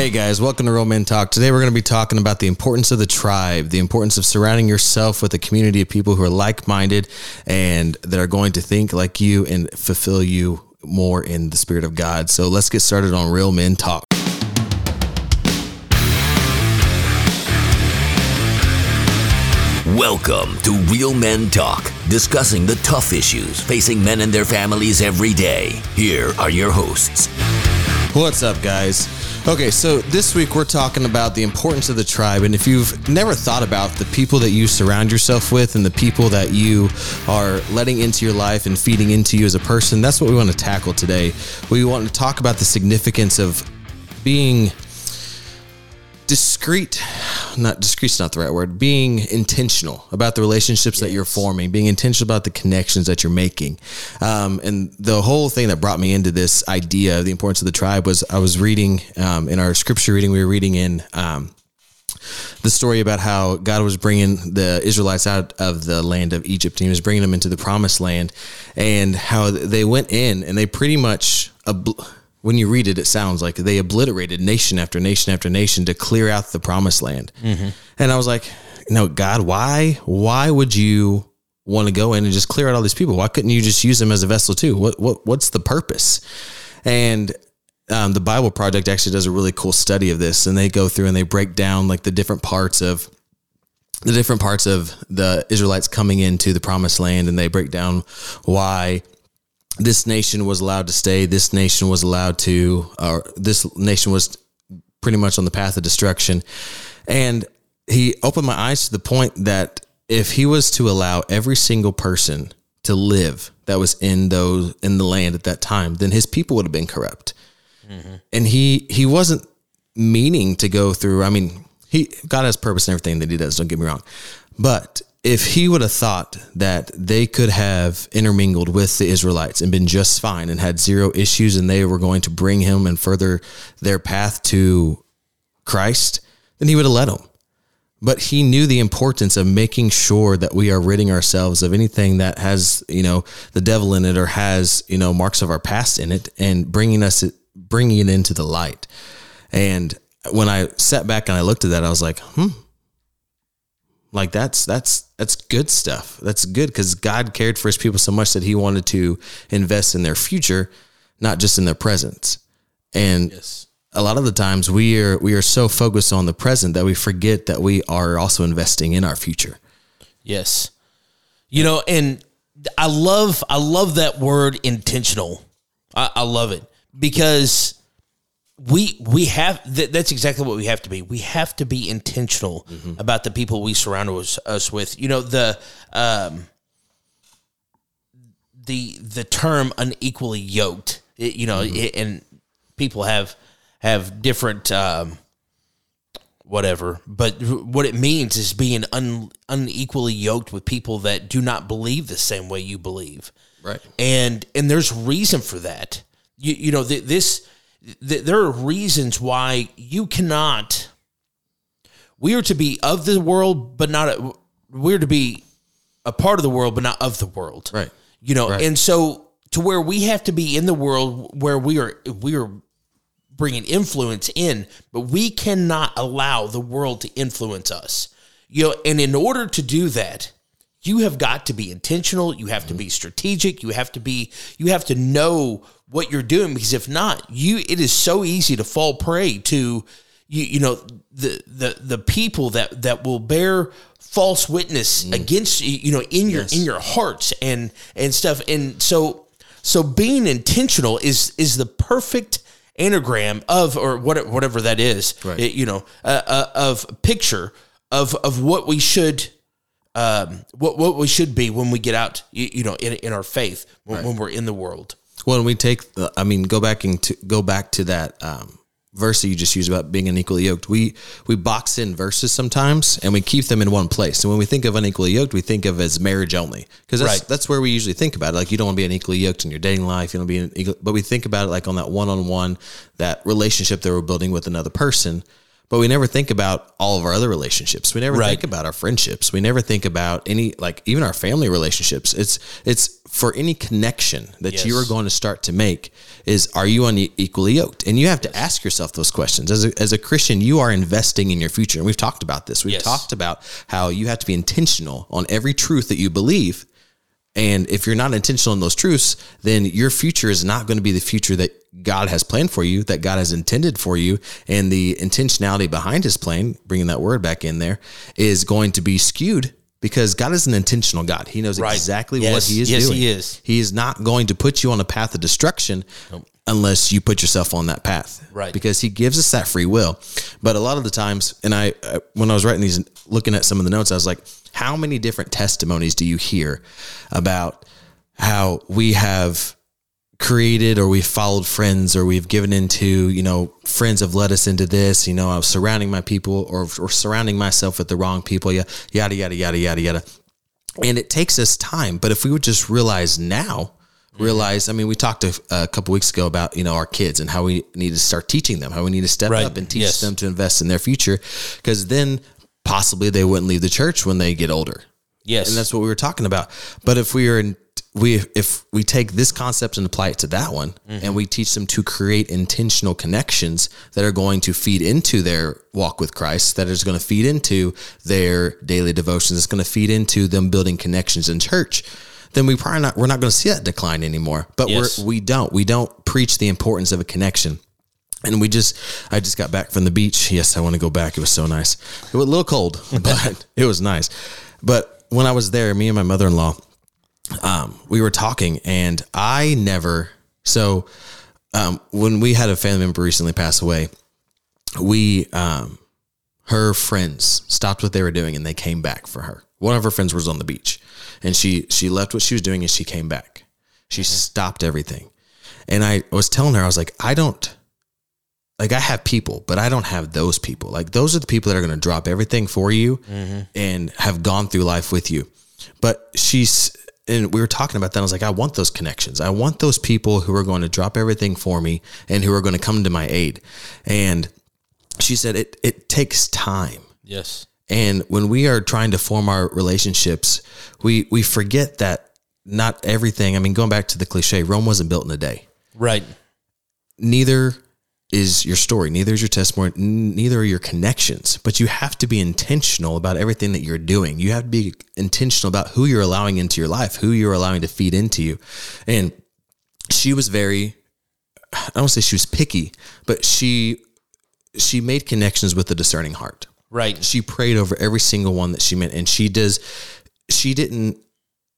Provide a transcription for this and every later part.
Hey guys, welcome to Real Men Talk. Today we're going to be talking about the importance of the tribe, the importance of surrounding yourself with a community of people who are like minded and that are going to think like you and fulfill you more in the Spirit of God. So let's get started on Real Men Talk. Welcome to Real Men Talk, discussing the tough issues facing men and their families every day. Here are your hosts. What's up, guys? Okay, so this week we're talking about the importance of the tribe. And if you've never thought about the people that you surround yourself with and the people that you are letting into your life and feeding into you as a person, that's what we want to tackle today. We want to talk about the significance of being discreet not discreet's not the right word being intentional about the relationships yes. that you're forming being intentional about the connections that you're making um, and the whole thing that brought me into this idea of the importance of the tribe was i was reading um, in our scripture reading we were reading in um, the story about how God was bringing the Israelites out of the land of Egypt and he was bringing them into the promised land and how they went in and they pretty much when you read it, it sounds like they obliterated nation after nation after nation to clear out the promised land. Mm-hmm. And I was like, no, God, why? Why would you want to go in and just clear out all these people? Why couldn't you just use them as a vessel too? What what what's the purpose? And um, the Bible Project actually does a really cool study of this, and they go through and they break down like the different parts of the different parts of the Israelites coming into the promised land, and they break down why this nation was allowed to stay. This nation was allowed to, or this nation was pretty much on the path of destruction. And he opened my eyes to the point that if he was to allow every single person to live that was in those in the land at that time, then his people would have been corrupt. Mm-hmm. And he he wasn't meaning to go through. I mean, he God has purpose in everything that he does. Don't get me wrong, but if he would have thought that they could have intermingled with the Israelites and been just fine and had zero issues and they were going to bring him and further their path to Christ, then he would have let them. But he knew the importance of making sure that we are ridding ourselves of anything that has, you know, the devil in it or has, you know, marks of our past in it and bringing us, bringing it into the light. And when I sat back and I looked at that, I was like, hmm, like that's that's that's good stuff. That's good because God cared for his people so much that he wanted to invest in their future, not just in their present. And yes. a lot of the times we are we are so focused on the present that we forget that we are also investing in our future. Yes. You know, and I love I love that word intentional. I, I love it because we we have th- that's exactly what we have to be. We have to be intentional mm-hmm. about the people we surround us, us with. You know the um, the the term unequally yoked. It, you know, mm-hmm. it, and people have have different um, whatever, but what it means is being un, unequally yoked with people that do not believe the same way you believe. Right, and and there's reason for that. You you know th- this th- there are reasons why you cannot. We are to be of the world, but not. A, we're to be a part of the world, but not of the world. Right. You know, right. and so to where we have to be in the world where we are we are bringing influence in, but we cannot allow the world to influence us. You know, and in order to do that, you have got to be intentional you have to mm-hmm. be strategic you have to be you have to know what you're doing because if not you it is so easy to fall prey to you you know the the the people that that will bear false witness mm. against you you know in your yes. in your hearts and and stuff and so so being intentional is is the perfect anagram of or what, whatever that is right. it, you know uh, uh, of picture of of what we should um, what what we should be when we get out, you, you know, in, in our faith when, right. when, we're in the world. When we take, the, I mean, go back and to, go back to that um, verse that you just used about being unequally yoked. We we box in verses sometimes and we keep them in one place. And when we think of unequally yoked, we think of as marriage only because that's right. that's where we usually think about it. Like you don't want to be unequally yoked in your dating life. You don't be, but we think about it like on that one on one, that relationship that we're building with another person. But we never think about all of our other relationships. We never Right. think about our friendships. We never think about any like even our family relationships. It's it's for any connection that you are going to start to make is are you unequally yoked? And you have to ask yourself those questions. As a, as a Christian, you are investing in your future. And we've talked about this. We've Yes. talked about how you have to be intentional on every truth that you believe. And if you're not intentional in those truths, then your future is not going to be the future that God has planned for you, that God has intended for you. And the intentionality behind his plan, bringing that word back in there, is going to be skewed because God is an intentional God. He knows Right. exactly what he is Yes, doing. he is. He is not going to put you on a path of destruction unless you put yourself on that path. Right. Because he gives us that free will. But a lot of the times, and I, when I was writing these, looking at some of the notes, I was like, how many different testimonies do you hear about how we have created or we've followed friends or we've given into, you know, friends have led us into this, you know, I was surrounding my people or, or surrounding myself with the wrong people, yada, yada, yada, yada, yada. And it takes us time. But if we would just realize now, realize, I mean, we talked a, a couple weeks ago about, you know, our kids and how we need to start teaching them, how we need to step Right. up and teach Yes. them to invest in their future. Cause then possibly they wouldn't leave the church when they get older Yes. and that's what we were talking about. But if we are in, we if we take this concept and apply it to that one, mm-hmm. and we teach them to create intentional connections that are going to feed into their walk with Christ, that is going to feed into their daily devotions, it's going to feed into them building connections in church. Then we probably not we're not going to see that decline anymore. But Yes. we're we don't we don't preach the importance of a connection. And we just, I just got back from the beach. Yes, I want to go back. It was so nice. It was a little cold, but it was nice. But when I was there, me and my mother in law, um, we were talking, and I never. So um, when we had a family member recently pass away, we, um, her friends stopped what they were doing and they came back for her. One of her friends was on the beach, and she she left what she was doing and she came back. She mm-hmm. stopped everything, and I was telling her, I was like, I don't like I have people, but I don't have those people. Like those are the people that are going to drop everything for you mm-hmm. and have gone through life with you. But she's and we were talking about that. I was like, I want those connections. I want those people who are going to drop everything for me and who are going to come to my aid. And she said it it takes time. yes. And when we are trying to form our relationships, we we forget that not everything. I mean, going back to the cliche, Rome wasn't built in a day Right. neither is your story, neither is your testimony, neither are your connections. But you have to be intentional about everything that you're doing. You have to be intentional about who you're allowing into your life, who you're allowing to feed into you. And she was very I don't say she was picky, but she she made connections with a discerning heart Right. she prayed over every single one that she met and she does she didn't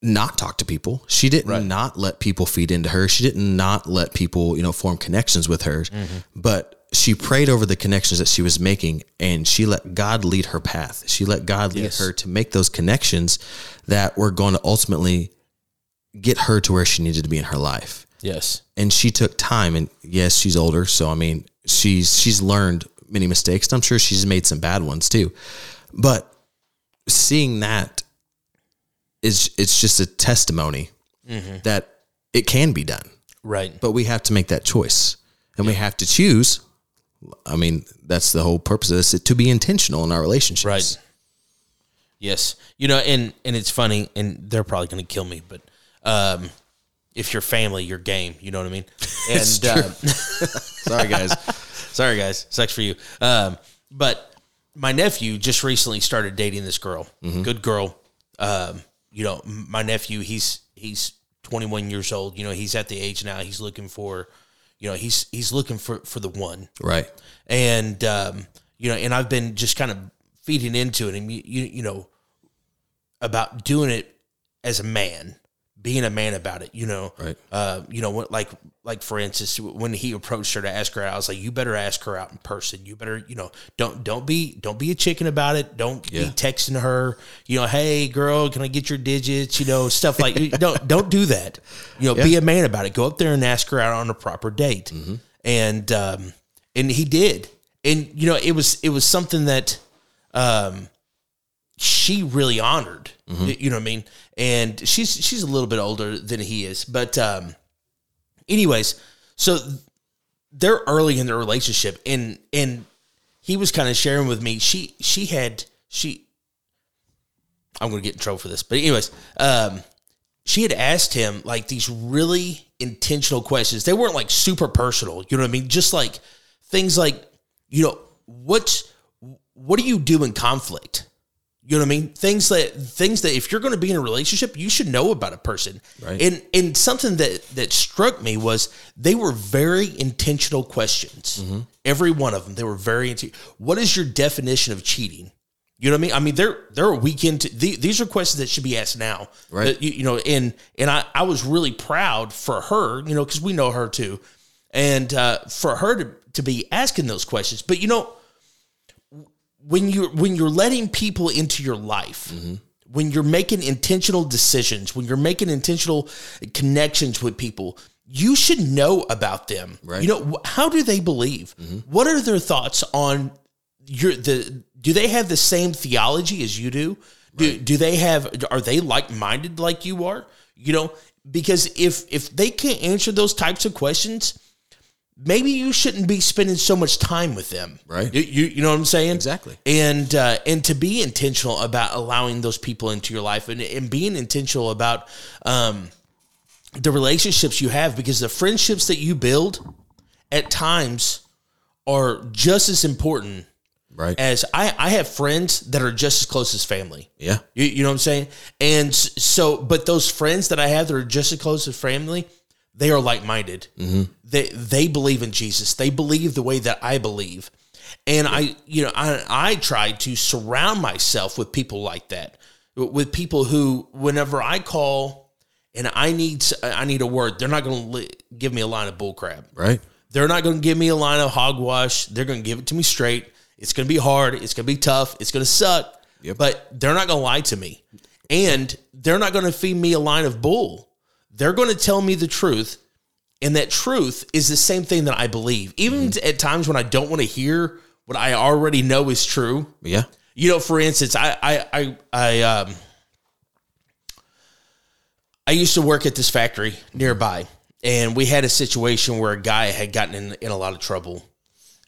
not talk to people she didn't Right. not let people feed into her she didn't not let people you know form connections with her Mm-hmm. but she prayed over the connections that she was making and she let god lead her path she let god lead Yes. her to make those connections that were going to ultimately get her to where she needed to be in her life Yes. and she took time and yes she's older so i mean she's she's learned many mistakes and i'm sure she's made some bad ones too but seeing that is it's just a testimony that it can be done Right. but we have to make that choice and we have to choose i mean that's the whole purpose of this to be intentional in our relationships Right. Yes. You know, and and it's funny, and they're probably going to kill me, but um, if you're family, you're game. You know what I mean? And uh, sorry guys sorry, guys, sucks for you. Um, but my nephew just recently started dating this girl. Good girl. Um, you know, my nephew, he's he's 21 years old. You know, he's at the age now. He's looking for, you know, he's he's looking for for the one right and um, you know, and I've been just kind of feeding into it, and you, you you know, about doing it as a man, being a man about it. You know, Right. Uh, you know, like like for instance, when he approached her to ask her out, I was like, you better ask her out in person. You better, you know, don't don't be don't be a chicken about it. Don't Yeah. be texting her. You know, hey girl, can I get your digits? You know, stuff like don't don't do that. You know, be a man about it. Go up there and ask her out on a proper date. And um, and he did. And you know, it was it was something that um she really honored. You know what I mean? And she's she's a little bit older than he is, but um anyways, so they're early in their relationship and and he was kind of sharing with me. She she had she. I'm going to get in trouble for this, but anyways, um, she had asked him like these really intentional questions. They weren't like super personal, you know what I mean? Just like things like, you know, what's what do you do in conflict? You know what I mean? Things that things that if you're going to be in a relationship, you should know about a person. Right. And and something that that struck me was they were very intentional questions. Every one of them, they were very into. What is your definition of cheating? You know what I mean? I mean, they're they're a weekend. To, the- these are questions that should be asked now, Right. That, you, you know, and and I I was really proud for her, you know, because we know her too, and uh, for her to to be asking those questions. But you know, when you when you're letting people into your life, mm-hmm. when you're making intentional decisions, when you're making intentional connections with people, you should know about them. Right. You know, how do they believe? Mm-hmm. What are their thoughts on your the do they have the same theology as you do? Do do they have are they like-minded like you are? You know, because if if they can't answer those types of questions, maybe you shouldn't be spending so much time with them. Right. You, you, you know what I'm saying? Exactly. And uh, and to be intentional about allowing those people into your life and, and being intentional about um, the relationships you have because the friendships that you build at times are just as important Right. as I, I have friends that are just as close as family. yeah. You, you know what I'm saying? And so, but those friends that I have that are just as close as family, they are like minded. Mm-hmm. They they believe in Jesus. They believe the way that I believe, and I you know I I try to surround myself with people like that, with people who whenever I call and I need I need a word, they're not going to give me a line of bullcrap. Right. They're not going to give me a line of hogwash. They're going to give it to me straight. It's going to be hard. It's going to be tough. It's going to suck. Yep. But they're not going to lie to me. And they're not going to feed me a line of bull. They're going to tell me the truth. And that truth is the same thing that I believe. Even at times when I don't want to hear what I already know is true. Yeah. You know, for instance, I I I, I um I used to work at this factory nearby, and we had a situation where a guy had gotten in, in a lot of trouble,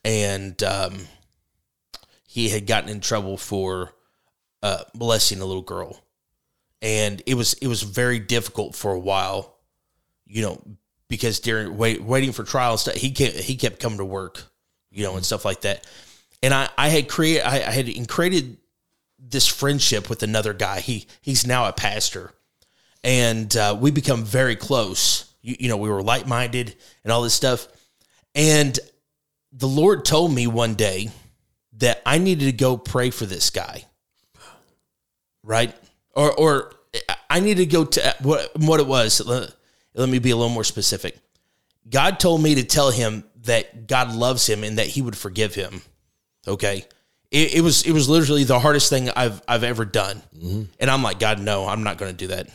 and um, he had gotten in trouble for uh, molesting a little girl, and it was it was very difficult for a while, you know, because during wait, waiting for trial stuff, he kept he kept coming to work, you know, and stuff like that, and I I had created I, I had created this friendship with another guy. He he's now a pastor, and uh, we become very close. You, you know, we were like minded and all this stuff. And the Lord told me one day that I needed to go pray for this guy, right? Or or I need to go to what what it was. Let, let me be a little more specific. God told me to tell him that God loves him and that He would forgive him. Okay. It, it was it was literally the hardest thing I've I've ever done, mm-hmm. and I'm like, God, no, I'm not going to do that.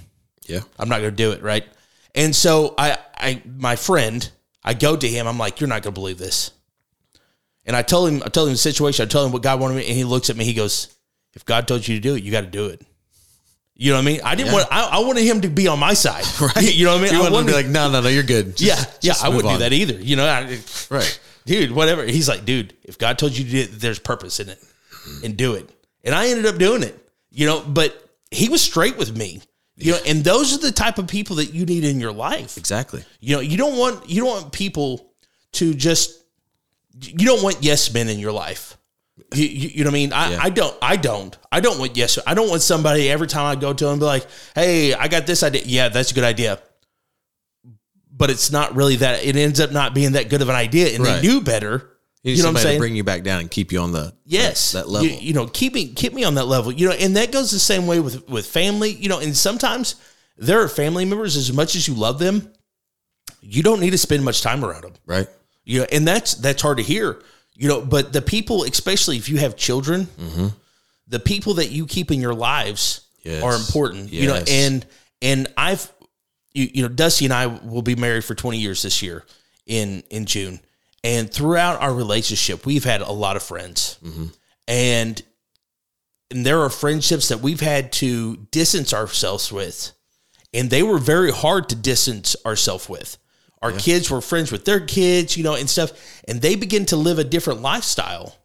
Yeah. I'm not going to do it, right? And so I, I, my friend, I go to him. I'm like, you're not going to believe this. And I told him, I told him the situation. I told him what God wanted me, and he looks at me. He goes, "If God told you to do it, you got to do it." You know what I mean? I didn't want. I, I wanted him to be on my side, right? You know what I mean? You I want to be like, no, no, no, you're good. Just- yeah, yeah. I wouldn't on. do that either. You know, I, Right. dude, whatever. He's like, dude, if God told you to do it, there's purpose in it, and do it. And I ended up doing it. You know, but he was straight with me. You know, and those are the type of people that you need in your life. Exactly. You know, you don't want you don't want people to just you don't want yes men in your life. You, you, you know what I mean? I, Yeah. I don't I don't I don't want yes I don't want somebody every time I go to them be like, hey, I got this idea. Yeah, that's a good idea. But it's not really that. It ends up not being that good of an idea, and Right. they knew better. You, You, know what I'm saying? bring you back down and keep you on the Yes, that, that level. You, you know, keep me keep me on that level. You know, and that goes the same way with with family. You know, and sometimes there are family members as much as you love them, you don't need to spend much time around them. right. You know, and that's that's hard to hear. You know, but the people, especially if you have children, mm-hmm. the people that you keep in your lives Yes. are important. You know, and and I've you, you know, Dusty and I will be married for 20 years this year in in June. And throughout our relationship, we've had a lot of friends. Mm-hmm. And and there are friendships that we've had to distance ourselves with. And they were very hard to distance ourselves with. Our kids were friends with their kids, you know, and stuff. And they begin to live a different lifestyle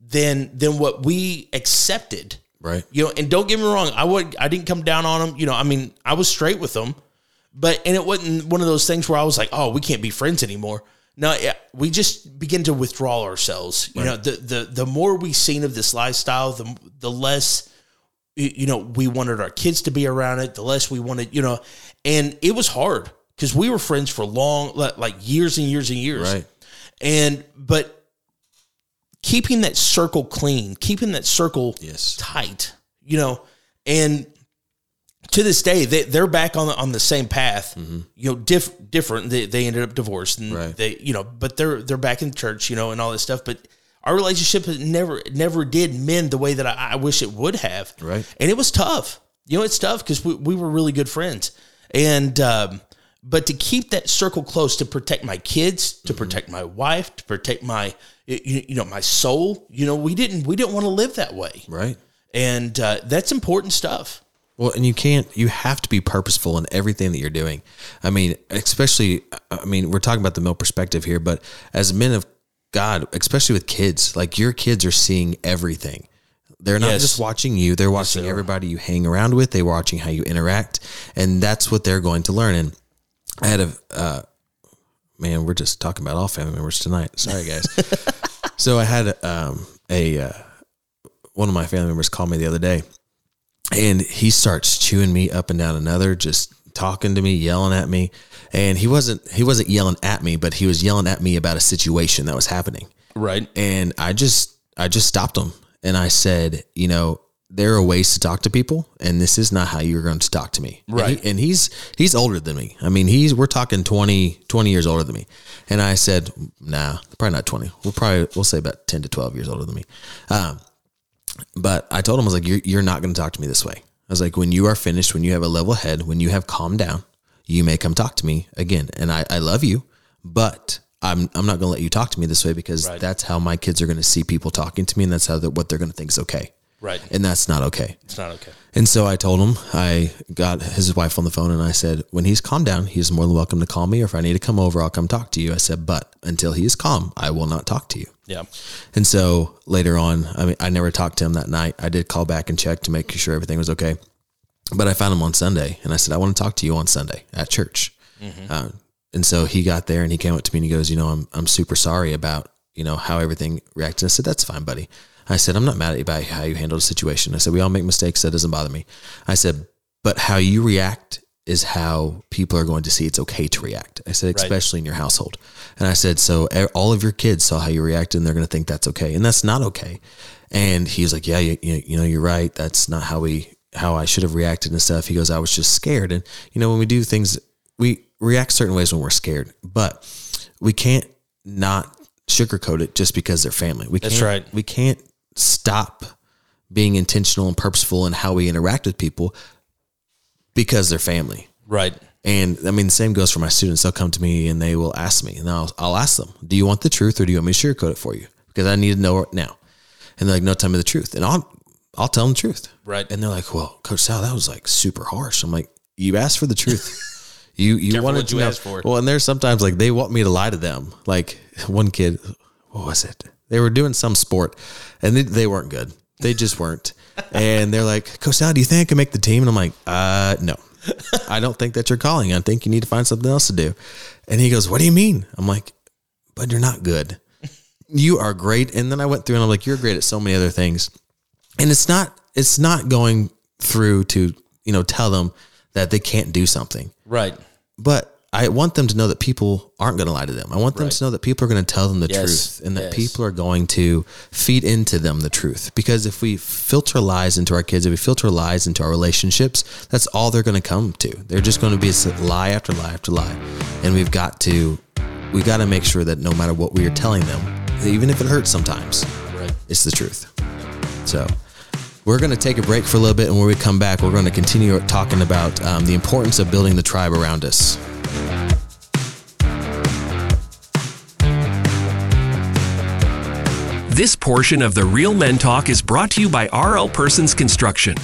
than than what we accepted. Right. You know, and don't get me wrong, I would I didn't come down on them. You know, I mean, I was straight with them, but and it wasn't one of those things where I was like, oh, we can't be friends anymore. No, yeah, we just begin to withdraw ourselves. You know, the the the more we seen of this lifestyle, the the less you know we wanted our kids to be around it. The less we wanted, you know, and it was hard because we were friends for long, like, years and years and years. Right. And but keeping that circle clean, keeping that circle Yes. tight, you know, and to this day they they're back on the, on the same path. You know, diff, different. They, they ended up divorced, and Right. they you know, but they're they're back in church, you know, and all this stuff. But our relationship never never did mend the way that I, I wish it would have. Right. and it was tough. You know, it's tough because we, we were really good friends, and um, but to keep that circle close to protect my kids, to protect my wife, to protect my you, you know my soul. You know, we didn't we didn't want to live that way, Right. and uh, that's important stuff. Well, and you can't, you have to be purposeful in everything that you're doing. I mean, especially, I mean, we're talking about the male perspective here, but as men of God, especially with kids, like your kids are seeing everything. They're not Yes. just watching you, they're watching everybody you hang around with, they're watching how you interact, and that's what they're going to learn. And I had a, uh, man, we're just talking about all family members tonight. Sorry, guys. so I had um, a, uh, one of my family members called me the other day and he starts chewing me up and down another just talking to me yelling at me and he wasn't he wasn't yelling at me but he was yelling at me about a situation that was happening Right. and i just i just stopped him and i said you know there are ways to talk to people and this is not how you're going to talk to me And he- Right. and, he's he's older than me i mean he's we're talking 20 20 years older than me and i said nah probably not 20 we'll probably we'll say about 10 to 12 years older than me um, but I told him, I was like, you're, you're not going to talk to me this way. I was like, when you are finished, when you have a level head, when you have calmed down, you may come talk to me again. And I, I love you, but I'm, I'm not going to let you talk to me this way because Right. that's how my kids are going to see people talking to me. And that's how they're, what they're going to think is okay. Right. And that's not okay. It's not okay. And so I told him, I got his wife on the phone and I said, when he's calmed down, he's more than welcome to call me. Or if I need to come over, I'll come talk to you. I said, but until he is calm, I will not talk to you. Yeah. And so later on, I mean, I never talked to him that night. I did call back and check to make sure everything was okay. But I found him on Sunday and I said, I want to talk to you on Sunday at church. Uh, and so he got there and he came up to me and he goes, you know, I'm, I'm super sorry about, you know, how everything reacted. I said, that's fine, buddy. I said, I'm not mad at you about how you handled the situation. I said, we all make mistakes. That doesn't bother me. I said, but how you react is how people are going to see it's okay to react. I said, especially in your household. And I said, so all of your kids saw how you reacted and they're going to think that's okay. And that's not okay. And he was like, yeah, you, you, you know, you're right. That's not how we, how I should have reacted and stuff. He goes, I was just scared. And, you know, when we do things, we react certain ways when we're scared, but we can't not sugarcoat it just because they're family. We That's can't, right. We can't stop being intentional and purposeful in how we interact with people because they're family. Right. And I mean, the same goes for my students. They'll come to me and they will ask me, and I'll, I'll ask them, Do you want the truth or do you want me to sugarcoat it for you? Because I need to know it now. And they're like, No, tell me the truth. And I'll, I'll tell them the truth. Right. And they're like, Well, Coach Sal, that was like super harsh. I'm like, You asked for the truth. You you Careful wanted to you know. ask for. It? Well, and there's sometimes like they want me to lie to them. Like one kid, what was it? They were doing some sport, and they, they weren't good. They just weren't. And they're like, Coach Sal, do you think I can make the team? And I'm like, uh, no. I don't think that you're calling. I think you need to find something else to do. And he goes, What do you mean? I'm like, But you're not good. You are great. And then I went through and I'm like, You're great at so many other things. And it's not it's not going through to, you know, tell them that they can't do something. Right. But I want them to know that people aren't going to lie to them. I want them Right. to know that people are going to tell them the Yes. truth and that Yes. people are going to feed into them the truth. Because if we filter lies into our kids, if we filter lies into our relationships, that's all they're going to come to. They're just going to be lie after lie after lie. And we've got to we got to make sure that no matter what we are telling them, even if it hurts sometimes, Right. it's the truth. So we're going to take a break for a little bit, and when we come back, we're going to continue talking about um, the importance of building the tribe around us. This portion of the Real Men Talk is brought to you by RL Persons Construction.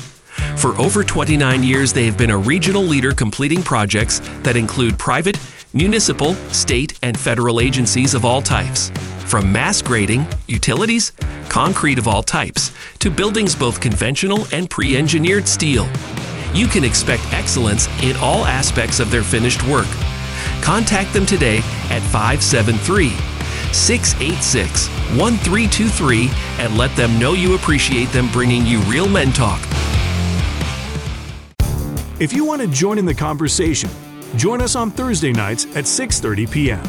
For over 29 years, they have been a regional leader completing projects that include private, municipal, state, and federal agencies of all types. From mass grading, utilities, concrete of all types, to buildings both conventional and pre engineered steel. You can expect excellence in all aspects of their finished work. Contact them today at 573 686 1323 and let them know you appreciate them bringing you Real Men Talk. If you want to join in the conversation, join us on Thursday nights at 6:30 p.m.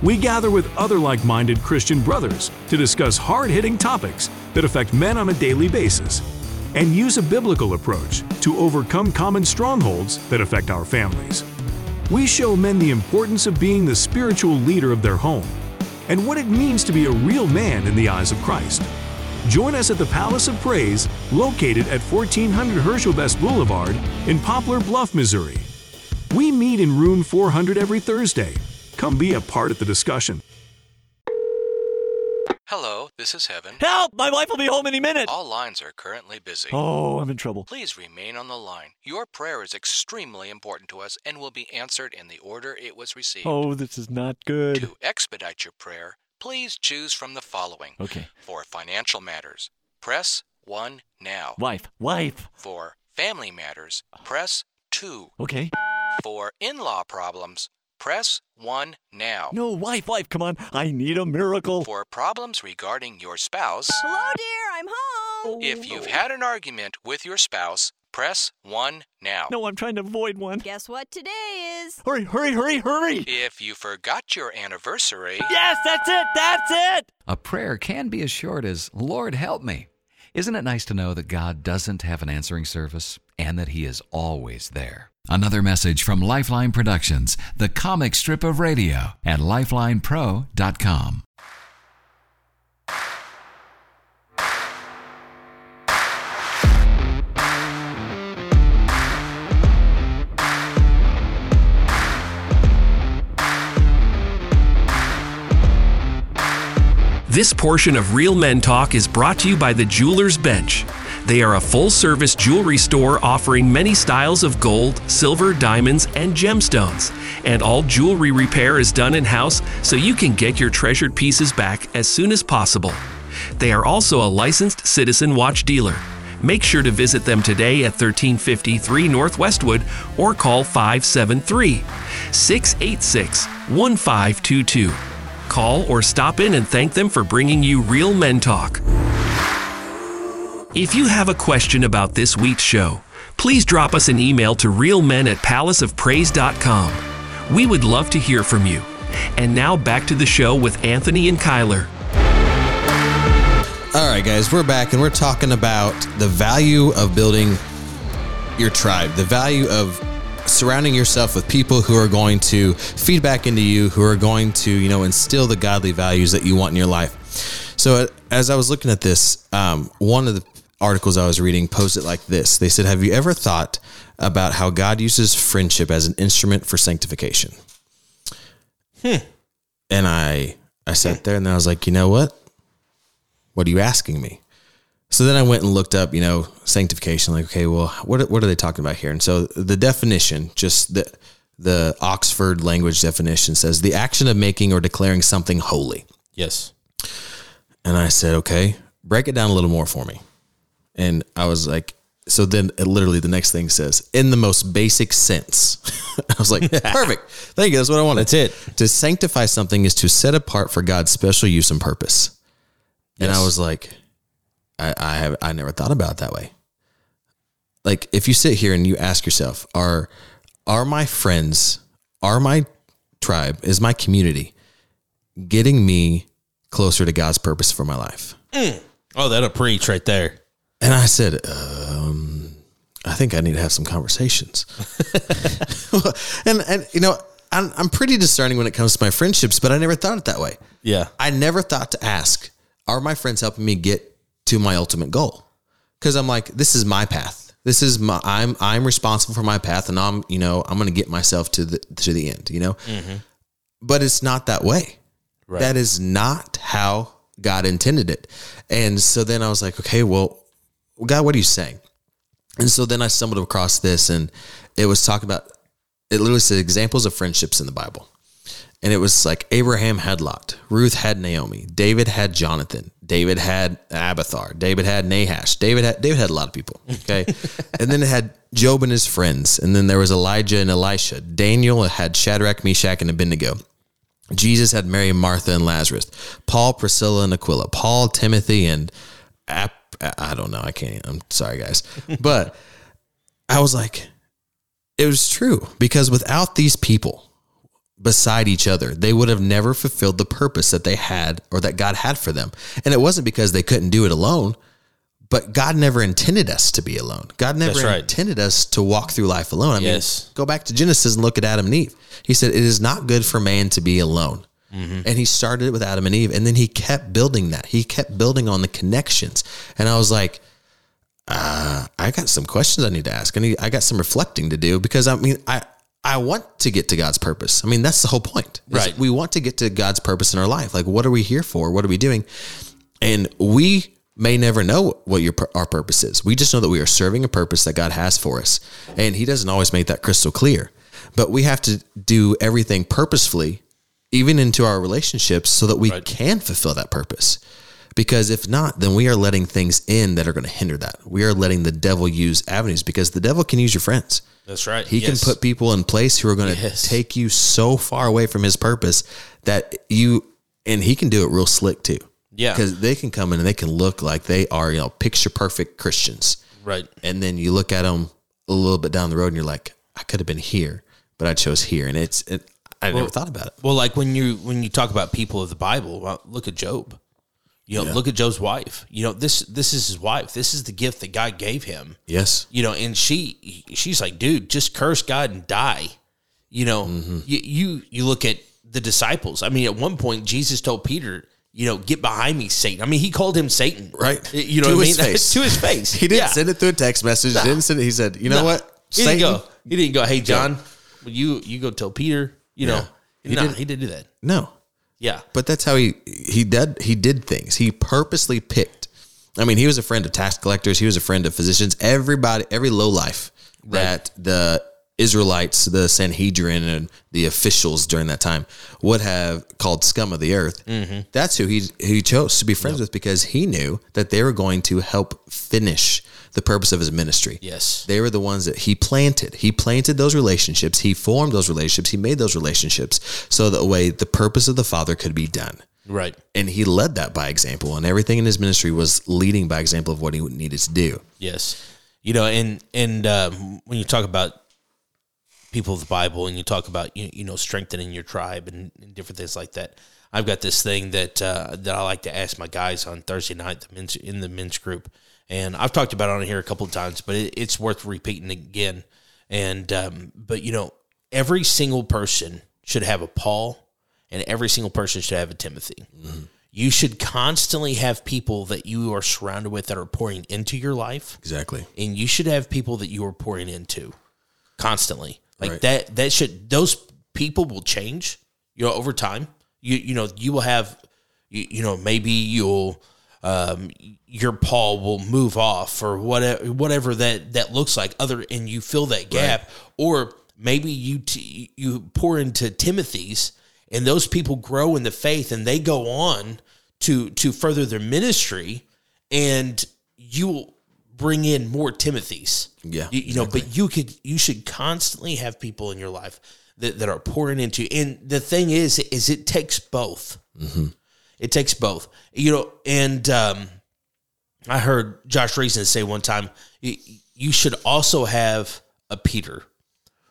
We gather with other like-minded Christian brothers to discuss hard-hitting topics that affect men on a daily basis and use a biblical approach to overcome common strongholds that affect our families. We show men the importance of being the spiritual leader of their home and what it means to be a real man in the eyes of Christ. Join us at the Palace of Praise, located at 1400 Herschel Best Boulevard in Poplar Bluff, Missouri. We meet in room 400 every Thursday. Come be a part of the discussion. Hello, this is Heaven. Help! My wife will be home any minute. All lines are currently busy. Oh, I'm in trouble. Please remain on the line. Your prayer is extremely important to us and will be answered in the order it was received. Oh, this is not good. To expedite your prayer, please choose from the following. Okay. For financial matters, press 1 now. Wife, wife. For family matters, press 2. Okay. For in law problems, press 1 now. No, wife, wife, come on. I need a miracle. For problems regarding your spouse, Hello, dear. I'm home. if you've had an argument with your spouse, press 1 now. No, I'm trying to avoid one. Guess what today is? Hurry, hurry, hurry, hurry. If you forgot your anniversary, Yes, that's it. That's it. A prayer can be as short as, Lord, help me. Isn't it nice to know that God doesn't have an answering service and that He is always there? Another message from Lifeline Productions, the comic strip of radio at lifelinepro.com. This portion of Real Men Talk is brought to you by the Jeweler's Bench. They are a full service jewelry store offering many styles of gold, silver, diamonds, and gemstones. And all jewelry repair is done in house so you can get your treasured pieces back as soon as possible. They are also a licensed Citizen Watch dealer. Make sure to visit them today at 1353 North Westwood or call 573 686 1522. Call or stop in and thank them for bringing you Real Men Talk. If you have a question about this week's show, please drop us an email to realmen at palaceofpraise.com. We would love to hear from you. And now back to the show with Anthony and Kyler. All right, guys, we're back and we're talking about the value of building your tribe, the value of surrounding yourself with people who are going to feed back into you, who are going to, you know, instill the godly values that you want in your life. So, uh, as I was looking at this, um, one of the articles I was reading posed it like this They said, Have you ever thought about how God uses friendship as an instrument for sanctification? Hmm. And I, I sat there and I was like, you know what? What are you asking me? So then I went and looked up, you know, sanctification. Like, okay, well, what what are they talking about here? And so the definition, just the the Oxford language definition says the action of making or declaring something holy. Yes. And I said, okay, break it down a little more for me. And I was like, so then it literally the next thing says, in the most basic sense. I was like, perfect. Thank you. That's what I wanted. That's it. To sanctify something is to set apart for God's special use and purpose. And I was like, I, I have I never thought about it that way. Like if you sit here and you ask yourself, are are my friends, are my tribe, is my community getting me closer to God's purpose for my life? Mm. Oh, that'll preach right there. And I said, um, I think I need to have some conversations. and and you know, I'm I'm pretty discerning when it comes to my friendships, but I never thought it that way. Yeah. I never thought to ask, are my friends helping me get to my ultimate goal? Because I'm like, this is my path. This is my I'm I'm responsible for my path, and I'm you know I'm going to get myself to the to the end. You know, but it's not that way. That is not how God intended it. And so then I was like, okay, well, God, what are you saying? And so then I stumbled across this, and it was talking about it literally says examples of friendships in the Bible. And it was like Abraham had Lot, Ruth had Naomi, David had Jonathan, David had Abiathar, David had Nahash, David had David had a lot of people. Okay. and then it had Job and his friends. And then there was Elijah and Elisha. Daniel had Shadrach, Meshach, and Abednego. Jesus had Mary, Martha, and Lazarus. Paul, Priscilla, and Aquila. Paul, Timothy, and Ap- I don't know. I can't. I'm sorry, guys. But I was like, it was true because without these people beside each other, they would have never fulfilled the purpose that they had or that God had for them. And it wasn't because they couldn't do it alone, but God never intended us to be alone. God never right. intended us to walk through life alone. I Yes. mean, go back to Genesis and look at Adam and Eve. He said, It is not good for man to be alone. Mm-hmm. And he started it with Adam and Eve. And then he kept building that. He kept building on the connections. And I was like, uh, I got some questions I need to ask. I need, I got some reflecting to do because I mean, I, I want to get to God's purpose. I mean, that's the whole point. Right. We want to get to God's purpose in our life. Like, what are we here for? What are we doing? And we may never know what your our purpose is. We just know that we are serving a purpose that God has for us. And he doesn't always make that crystal clear. But we have to do everything purposefully, even into our relationships, so that we can fulfill that purpose. Because if not, then we are letting things in that are going to hinder that. We are letting the devil use avenues because the devil can use your friends. That's right. He Yes. can put people in place who are going to Yes. take you so far away from his purpose that you, and he can do it real slick too. Yeah. Because they can come in and they can look like they are, you know, picture perfect Christians. Right. And then you look at them a little bit down the road and you're like, I could have been here, but I chose here. And it's, it, I never thought about it. Well, like when you when you talk about people of the Bible, well, look at Job. You know, look at Job's wife. You know, this this is his wife. This is the gift that God gave him. Yes. You know, and she she's like, dude, just curse God and die. You know, Mm-hmm. you, you you look at the disciples. I mean, at one point, Jesus told Peter, you know, get behind me, Satan. I mean, he called him Satan, Right. You know, To what I his mean? face. to his face. He didn't Yeah. send it through a text message. He didn't send it. He said, you know No. what? He didn't go. He didn't go. Hey, John, will you you go tell Peter. You know, He no, didn't- he didn't do that. No. Yeah, But that's how he he did he did things. He purposely picked. I mean, he was a friend of tax collectors. He was a friend of physicians. Everybody, every low life that the Israelites, the Sanhedrin, and the officials during that time would have called scum of the earth. Mm-hmm. That's who he he chose to be friends with because he knew that they were going to help finish the purpose of his ministry. Yes. They were the ones that he planted. He planted those relationships. He formed those relationships. He made those relationships so that way the purpose of the Father could be done. right. And he led that by example, and everything in his ministry was leading by example of what he needed to do. Yes, you know, and and um, when you talk about people of the Bible, and you talk about you, you know strengthening your tribe and, and different things like that, I've got this thing that uh, that I like to ask my guys on Thursday night the men's, in the men's group, and I've talked about it on here a couple of times, but it, it's worth repeating again. And um, but you know, every single person should have a Paul, and every single person should have a Timothy. You should constantly have people that you are surrounded with that are pouring into your life Exactly. and you should have people that you are pouring into constantly like Right. that that should those people will change you know over time you you know you will have you, you know maybe you'll um your paul will move off or whatever whatever that that looks like other and you fill that gap or maybe you t- you pour into timothy's and those people grow in the faith and they go on to to further their ministry and you will bring in more Timothy's. Yeah, You, you know, but you could you should constantly have people in your life that, that are pouring into you. And the thing is, is it takes both. It takes both. You know, and um, I heard Josh Reason say one time, you, should also have a Peter,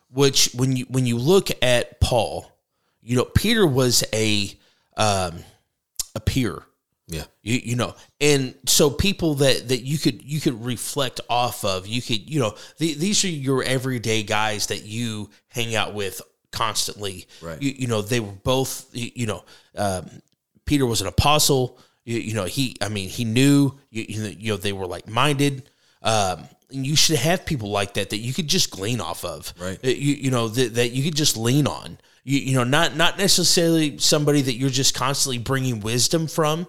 which when you when you look at Paul, you know, Peter was a um, a peer. Yeah. You, you know, and so people that that you could you could reflect off of, you could you know the, these are your everyday guys that you hang out with constantly. Right. You, you know, they were both you, you know, um, Peter was an apostle. You, you know, he I mean he knew you, you know, they were like minded. Um, and you should have people like that that you could just glean off of. Right. You you know that, that you could just lean on. You you know not not necessarily somebody that you're just constantly bringing wisdom from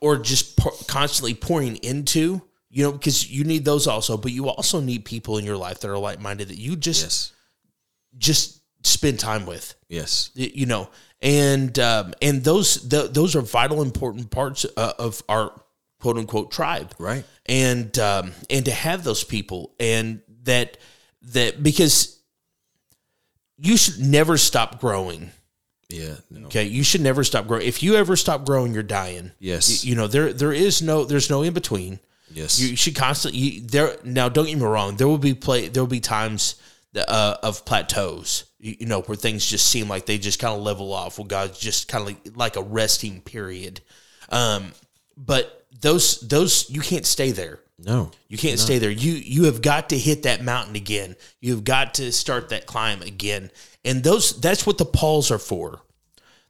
or just pour, constantly pouring into, you know, because you need those also, but you also need people in your life that are like minded that you just Yes. just spend time with Yes. you know and um, and those th- those are vital important parts uh, of our quote unquote tribe Right. and um, and to have those people and that that because you should never stop growing Yeah. No. okay you should never stop growing if you ever stop growing you're dying Yes. you, you know there there is no there's no in between Yes. you should constantly you, there now don't get me wrong there will be play there will be times uh, of plateaus you, know where things just seem like they just kind of level off where god's just kind of like, like a resting period. Um but those those you can't stay there. No. you can't stay there. You you have got to hit that mountain again. You've got to start that climb again. And those that's what the pauls are for.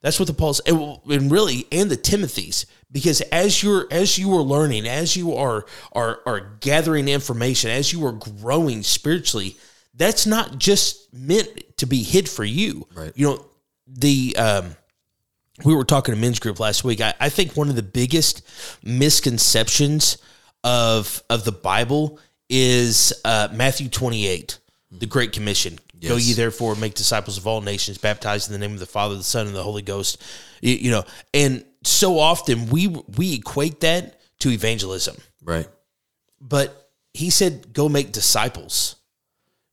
That's what the Paul's and, and really and the Timothy's because as you're as you are learning, as you are are are gathering information, as you are growing spiritually, that's not just meant to be hid for you. Right. You know, the um we were talking to men's group last week. I, I think one of the biggest misconceptions of of the Bible is uh, Matthew twenty eight, the Great Commission. Go ye therefore make disciples of all nations, baptized in the name of the Father, the Son, and the Holy Ghost. You, you know, and so often we we equate that to evangelism, Right. but he said, "Go make disciples."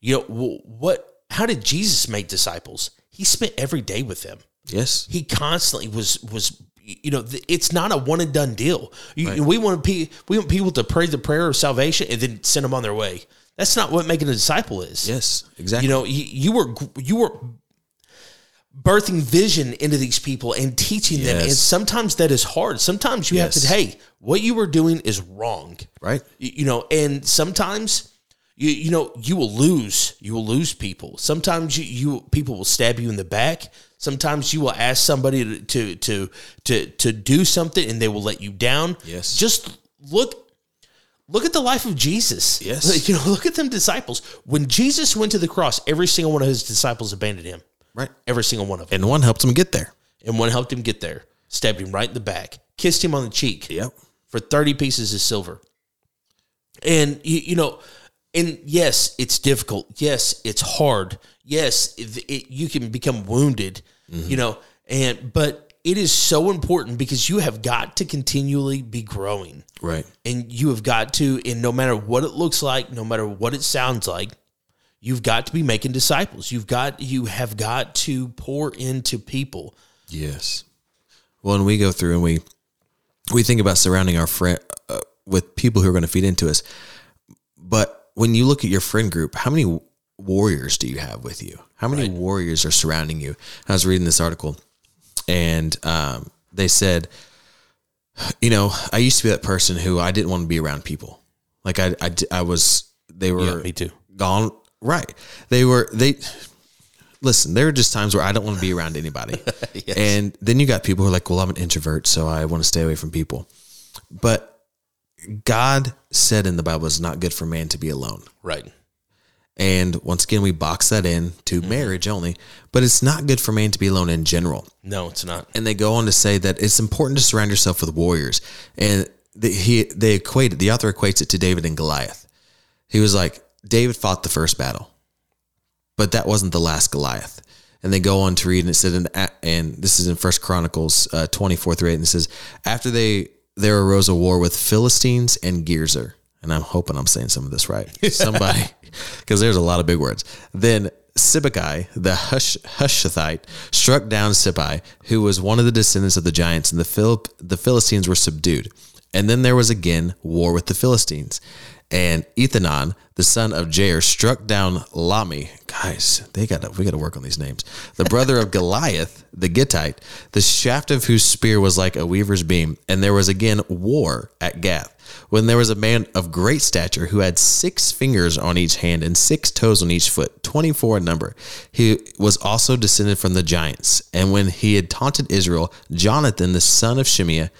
You know what? How did Jesus make disciples? He spent every day with them Yes. he constantly was was you know it's not a one and done deal you, Right. we want pe- we want people to pray the prayer of salvation and then send them on their way that's not what making a disciple is Yes. Exactly. you know you, you were you were birthing vision into these people and teaching them and sometimes that is hard sometimes you have to hey what you were doing is wrong right. you, you know and sometimes you you know you will lose you will lose people sometimes you, you people will stab you in the back sometimes you will ask somebody to to to to, to do something and they will let you down Yes. just look look at the life of jesus Yes. you know look at them disciples when jesus went to the cross every single one of his disciples abandoned him Right. every single one of them And one helped him get there. and one helped him get there stabbed him right in the back kissed him on the cheek Yep. for 30 pieces of silver. And you, you know, and yes, it's difficult. Yes, it's hard. Yes, it, it, you can become wounded, you know, and but it is so important because you have got to continually be growing. Right. And you have got to and no matter what it looks like, no matter what it sounds like, you've got to be making disciples. You've got you have got to pour into people. Yes. Well, and we go through and we we think about surrounding our friend uh, with people who are going to feed into us. But when you look at your friend group, how many warriors do you have with you? How many warriors are surrounding you? I was reading this article, and um, they said, you know, I used to be that person who I didn't want to be around people. Like I, I, I was. They were me too. gone. Right. They were. They listen, there are just times where I don't want to be around anybody. And then you got people who are like, well, I'm an introvert, so I want to stay away from people. But God said in the Bible, it's not good for man to be alone. Right. And once again, we box that in to marriage only, but it's not good for man to be alone in general. No, it's not. And they go on to say that it's important to surround yourself with warriors. And the, he they equate it, the author equates it to David and Goliath. He was like, David fought the first battle, but that wasn't the last Goliath. And they go on to read, and it said, in, and this is in First Chronicles uh, twenty four through eight, and it says, after they there arose a war with Philistines and Gezer, and I'm hoping I'm saying some of this right. Somebody, because there's a lot of big words. Then Sibbecai, the Hush, Hushathite, struck down Sippai, who was one of the descendants of the giants, and the Phil, the Philistines were subdued. And then there was again war with the Philistines. And Ethanon, the son of Jair, struck down Lahmi. Guys, they got we got to work on these names. The brother of Goliath, the Gittite, the shaft of whose spear was like a weaver's beam. And there was again war at Gath, when there was a man of great stature who had six fingers on each hand and six toes on each foot, twenty four in number. He was also descended from the giants. And when he had taunted Israel, Jonathan, the son of Shimeah,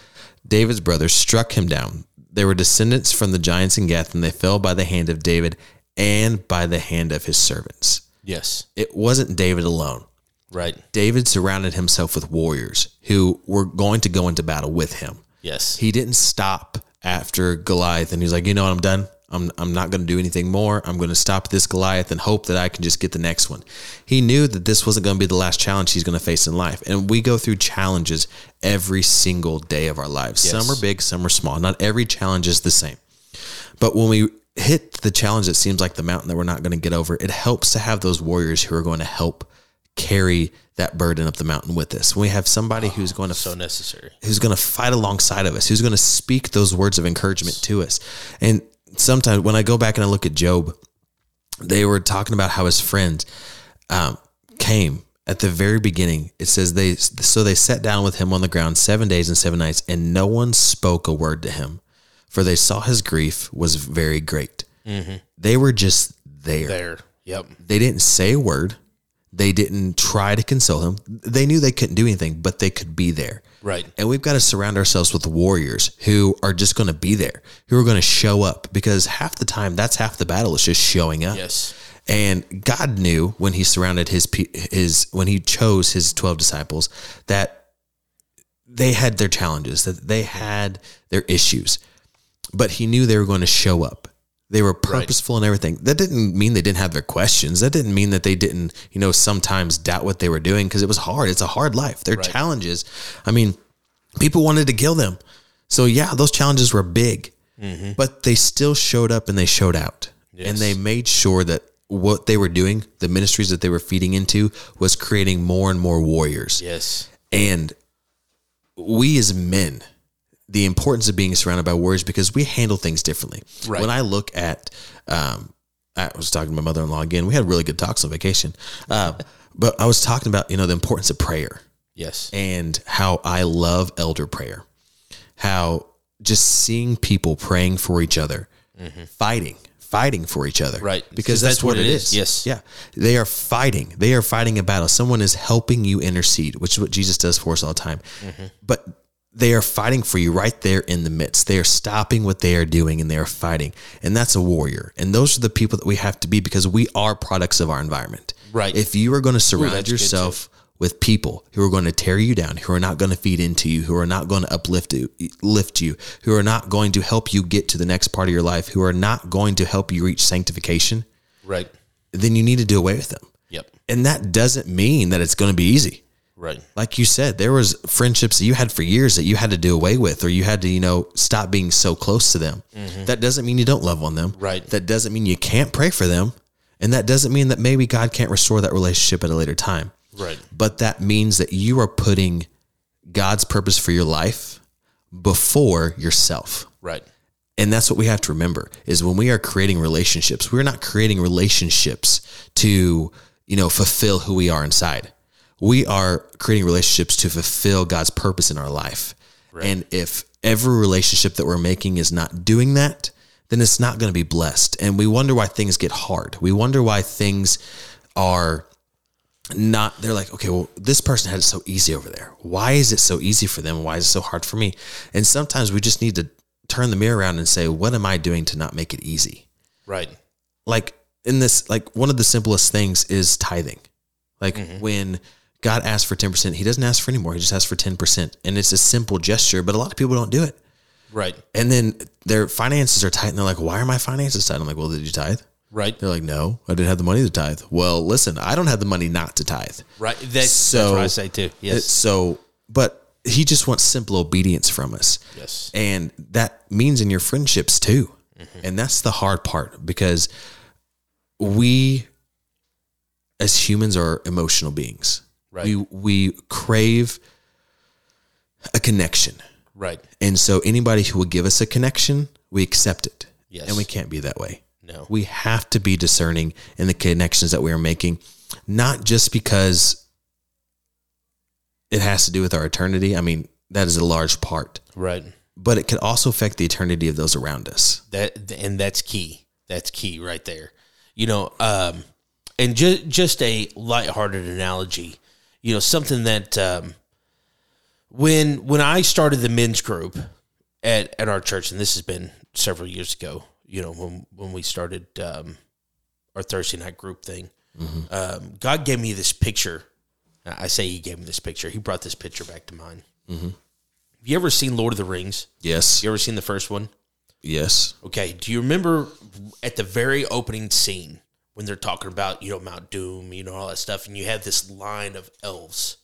David's brother, struck him down. They were descendants from the giants in Gath, and they fell by the hand of David and by the hand of his servants. Yes. It wasn't David alone. Right. David surrounded himself with warriors who were going to go into battle with him. Yes. He didn't stop after Goliath and he's like, you know what, I'm done. I'm, I'm not going to do anything more. I'm going to stop this Goliath and hope that I can just get the next one. He knew that this wasn't going to be the last challenge he's going to face in life. And we go through challenges every single day of our lives. Yes. Some are big, some are small. Not every challenge is the same. But when we hit the challenge that seems like the mountain that we're not going to get over, it helps to have those warriors who are going to help carry that burden up the mountain with us. When we have somebody who's ah, going to So necessary. who's going to fight alongside of us, who's going to speak those words of encouragement to us. And sometimes when I go back and I look at Job, they were talking about how his friends um, came at the very beginning. It says they so they sat down with him on the ground seven days and seven nights, and no one spoke a word to him, for they saw his grief was very great. They were just there. There. Yep. They didn't say a word. They didn't try to console him. They knew they couldn't do anything, but they could be there. Right. And we've got to surround ourselves with warriors who are just going to be there, who are going to show up because half the time that's half the battle is just showing up. Yes. And God knew when he surrounded his his when he chose his 12 disciples that they had their challenges, that they had their issues. But he knew they were going to show up. They were purposeful and everything. That didn't mean they didn't have their questions. That didn't mean that they didn't, you know, sometimes doubt what they were doing because it was hard. It's a hard life. Their challenges. I mean, people wanted to kill them. So yeah, those challenges were big, mm-hmm. but they still showed up and they showed out, and they made sure that what they were doing, the ministries that they were feeding into, was creating more and more warriors. Yes. And we as men, the importance of being surrounded by warriors because we handle things differently. Right. When I look at, um, I was talking to my mother in law again. We had really good talks on vacation, uh, but I was talking about you know the importance of prayer Yes. and how I love elder prayer. How just seeing people praying for each other, fighting, fighting for each other. Mm-hmm. Right. Because that's, what, it is. Yes. Yeah. They are fighting. They are fighting a battle. Someone is helping you intercede, which is what Jesus does for us all the time. Mm-hmm. But they are fighting for you right there in the midst. They are stopping what they are doing and they are fighting. And that's a warrior. And those are the people that we have to be because we are products of our environment. Right. If you are going to surround good yourself with people who are going to tear you down, who are not going to feed into you, who are not going to uplift you, lift you, who are not going to help you get to the next part of your life, who are not going to help you reach sanctification, Right. then you need to do away with them. Yep. And that doesn't mean that it's going to be easy. Right. Like you said, there was friendships that you had for years that you had to do away with, or you had to, you know, stop being so close to them. That doesn't mean you don't love on them. Mm-hmm. Right. That doesn't mean you can't pray for them. And that doesn't mean that maybe God can't restore that relationship at a later time. Right. But that means that you are putting God's purpose for your life before yourself. Right. And that's what we have to remember is when we are creating relationships, we're not creating relationships to, you know, fulfill who we are inside. We are creating relationships to fulfill God's purpose in our life. And if every relationship that we're making is not doing that, then it's not going to be blessed. And we wonder why things get hard. We wonder why things are not they're like okay well this person had it so easy over there why is it so easy for them why is it so hard for me and sometimes we just need to turn the mirror around and say what am i doing to not make it easy Right. like in this like one of the simplest things is tithing like mm-hmm. when god asks for 10% he doesn't ask for any more he just asks for 10% and it's a simple gesture but a lot of people don't do it Right. and then their finances are tight and they're like why are my finances tight i'm like well did you tithe Right. they're like no i didn't have the money to tithe well listen i don't have the money not to tithe Right. That's, So- that's what I say too. Yes. So, but he just wants simple obedience from us. Yes. And that means in your friendships too. Mm-hmm. And that's the hard part because we as humans are emotional beings. Right. We we crave a connection. Right. And so anybody who will give us a connection, we accept it. Yes. And we can't be that way. No. We have to be discerning in the connections that we are making, not just because it has to do with our eternity. I mean, that is a large part, Right. but it could also affect the eternity of those around us. That and that's key. That's key right there. You know, um, and just just a lighthearted analogy. You know, something that um, when when I started the men's group at at our church, and this has been several years ago. You know, when when we started um, our Thursday night group thing, um, God gave me this picture. I say He gave me this picture. He brought this picture back to mind. Mm-hmm. Have you ever seen Lord of the Rings? Yes. You ever seen the first one? Yes. Okay, do you remember at the very opening scene when they're talking about, you know, Mount Doom, you know, all that stuff, and you have this line of elves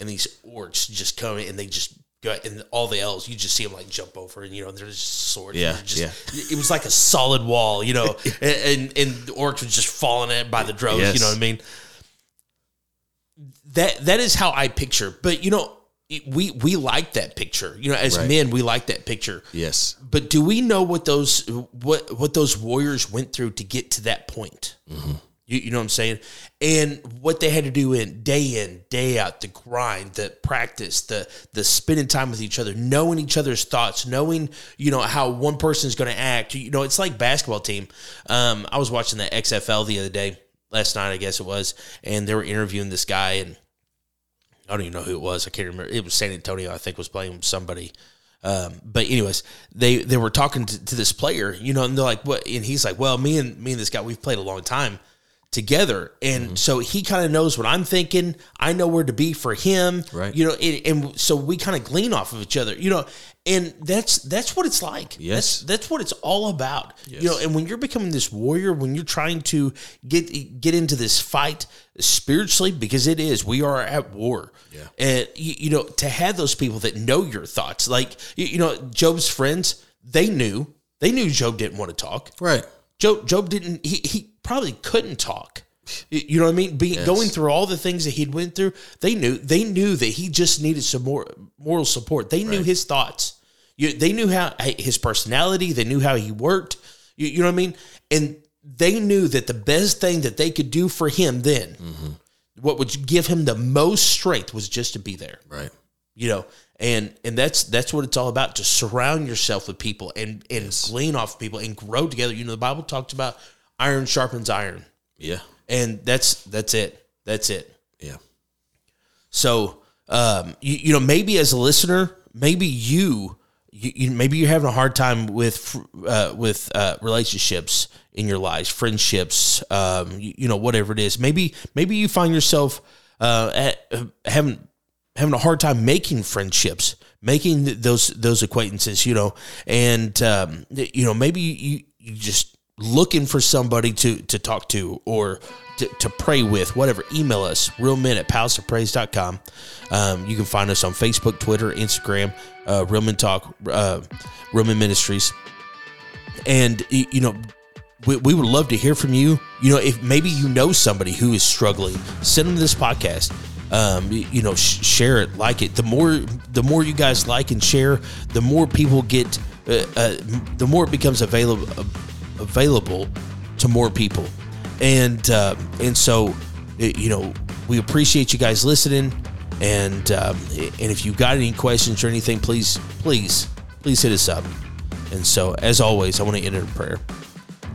and these orcs just come in and they just go, and all the elves, you just see them like jump over and, you know, there's just swords. Yeah, just, yeah. It was like a solid wall, you know, and, and, and the orcs were just falling in by the droves, Yes. you know what I mean? That That is how I picture, but, you know, we we like that picture, you know. As Right. men, we like that picture Yes. but do we know what those what what those warriors went through to get to that point? You, you know what I'm saying? And what they had to do in day in day out, the grind, the practice, the the spending time with each other, knowing each other's thoughts, knowing you know how one person is going to act. You know, it's like basketball team. Um, I was watching the XFL the other day, last night I guess it was, and they were interviewing this guy and. I don't even know who it was. I can't remember. It was San Antonio, I think, was playing somebody. Um, but anyways, they they were talking to, to this player, you know, and they're like, "What?" And he's like, "Well, me and me and this guy, we've played a long time together, and Mm-hmm. so he kind of knows what I'm thinking. I know where to be for him, Right. You know, and, and so we kind of glean off of each other, you know, and that's that's what it's like. Yes. that's, that's what it's all about, you know. And when you're becoming this warrior, when you're trying to get get into this fight spiritually, because it is, we are at war. Yeah. And you, you know, to have those people that know your thoughts, like you, you know, Job's friends, they knew they knew Job didn't want to talk. Right. Job Job didn't. He he probably couldn't talk. You know what I mean? Being Yes. going through all the things that he'd went through, they knew they knew that he just needed some more moral support. They knew his thoughts. You, they knew how his personality. They knew how he worked. You, you know what I mean? And they knew that the best thing that they could do for him then, mm-hmm. what would give him the most strength, was just to be there Right. you know and and that's that's what it's all about to surround yourself with people and and glean off people and grow together. You know the bible talks about iron sharpens iron. Yeah. and that's that's it. That's it. Yeah. so um you, you know maybe as a listener maybe you, you, you maybe you're having a hard time with uh, with uh, relationships in your lives friendships um you, you know whatever it is. Maybe maybe you find yourself uh at, uh, having having a hard time making friendships, making those those acquaintances, you know, and um, you know maybe you you just looking for somebody to to talk to or to, to pray with, whatever. Email us real men at palaceofpraise.com. Um, you can find us on Facebook, Twitter, Instagram, uh, Real Men Talk, uh, Real Men Ministries, and you know we, we would love to hear from you. You know, if maybe you know somebody who is struggling, send them this podcast. Um, you know, sh- share it, like it. The more, the more you guys like and share, the more people get, uh, uh, the more it becomes available, available to more people. And uh, and so, you know, we appreciate you guys listening. And um, and if you've got any questions or anything, please, please, please hit us up. And so, as always, I want to end in prayer.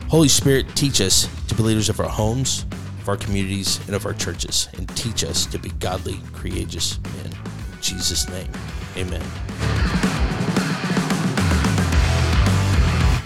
Holy Spirit, teach us to be leaders of our homes, of our communities, and of our churches, and teach us to be godly, courageous men. In Jesus' name, amen.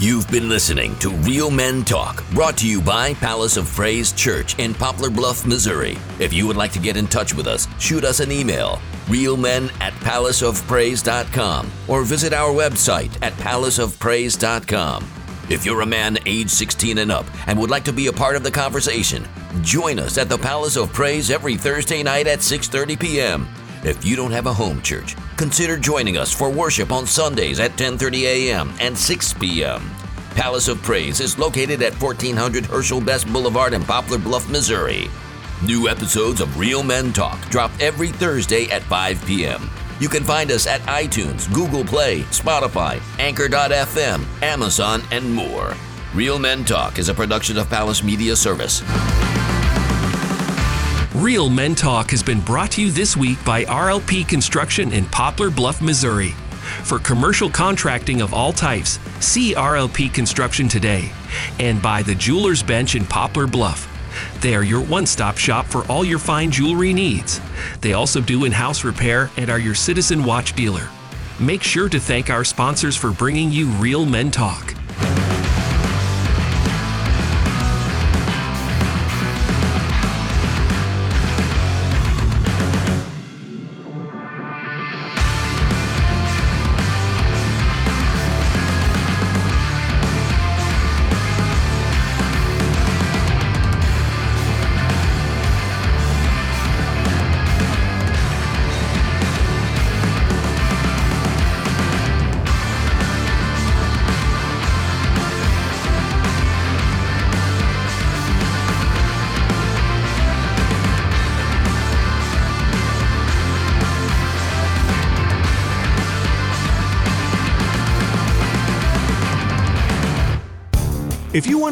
You've been listening to Real Men Talk, brought to you by Palace of Praise Church in Poplar Bluff, Missouri. If you would like to get in touch with us, shoot us an email, realmen at palaceofpraise.com, or visit our website at palaceofpraise.com. If you're a man age 16 and up and would like to be a part of the conversation, join us at the Palace of Praise every Thursday night at 6:30 p.m. If you don't have a home church, consider joining us for worship on Sundays at 10:30 a.m. and 6 p.m. Palace of Praise is located at 1400 Herschel Best Boulevard in Poplar Bluff, Missouri. New episodes of Real Men Talk drop every Thursday at 5 p.m. You can find us at iTunes, Google Play, Spotify, Anchor.fm, Amazon, and more. Real Men Talk is a production of Palace Media Service. Real Men Talk has been brought to you this week by RLP Construction in Poplar Bluff, Missouri. For commercial contracting of all types, see RLP Construction today. And by the Jeweler's Bench in Poplar Bluff. They are your one stop shop for all your fine jewelry needs. They also do in house repair and are your Citizen Watch dealer. Make sure to thank our sponsors for bringing you Real Men Talk.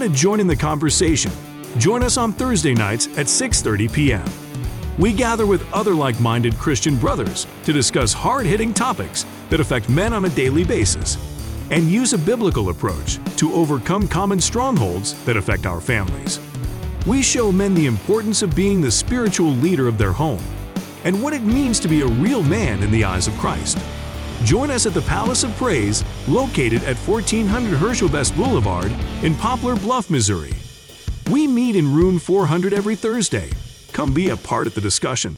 Want to join in the conversation, join us on Thursday nights at 6:30 p.m. We gather with other like-minded Christian brothers to discuss hard-hitting topics that affect men on a daily basis and use a biblical approach to overcome common strongholds that affect our families. We show men the importance of being the spiritual leader of their home and what it means to be a real man in the eyes of Christ. Join us at the Palace of Praise, located at 1400 Herschel Best Boulevard in Poplar Bluff, Missouri. We meet in room 400 every Thursday. Come be a part of the discussion.